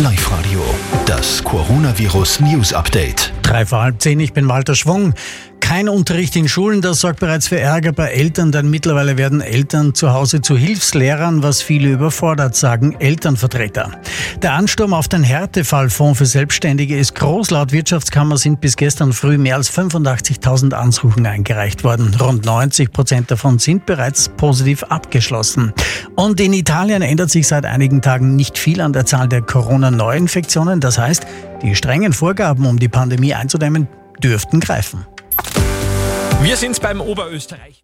Live-Radio, das Coronavirus News Update. Drei vor halb zehn, ich bin Walter Schwung. Kein Unterricht in Schulen, das sorgt bereits für Ärger bei Eltern, denn mittlerweile werden Eltern zu Hause zu Hilfslehrern, was viele überfordert, sagen Elternvertreter. Der Ansturm auf den Härtefallfonds für Selbstständige ist groß. Laut Wirtschaftskammer sind bis gestern früh mehr als 85.000 Ansuchen eingereicht worden. Rund 90 Prozent davon sind bereits positiv abgeschlossen. Und in Italien ändert sich seit einigen Tagen nicht viel an der Zahl der Corona-Neuinfektionen. Das heißt, die strengen Vorgaben, um die Pandemie einzudämmen, dürften greifen. Wir sind beim Oberösterreich.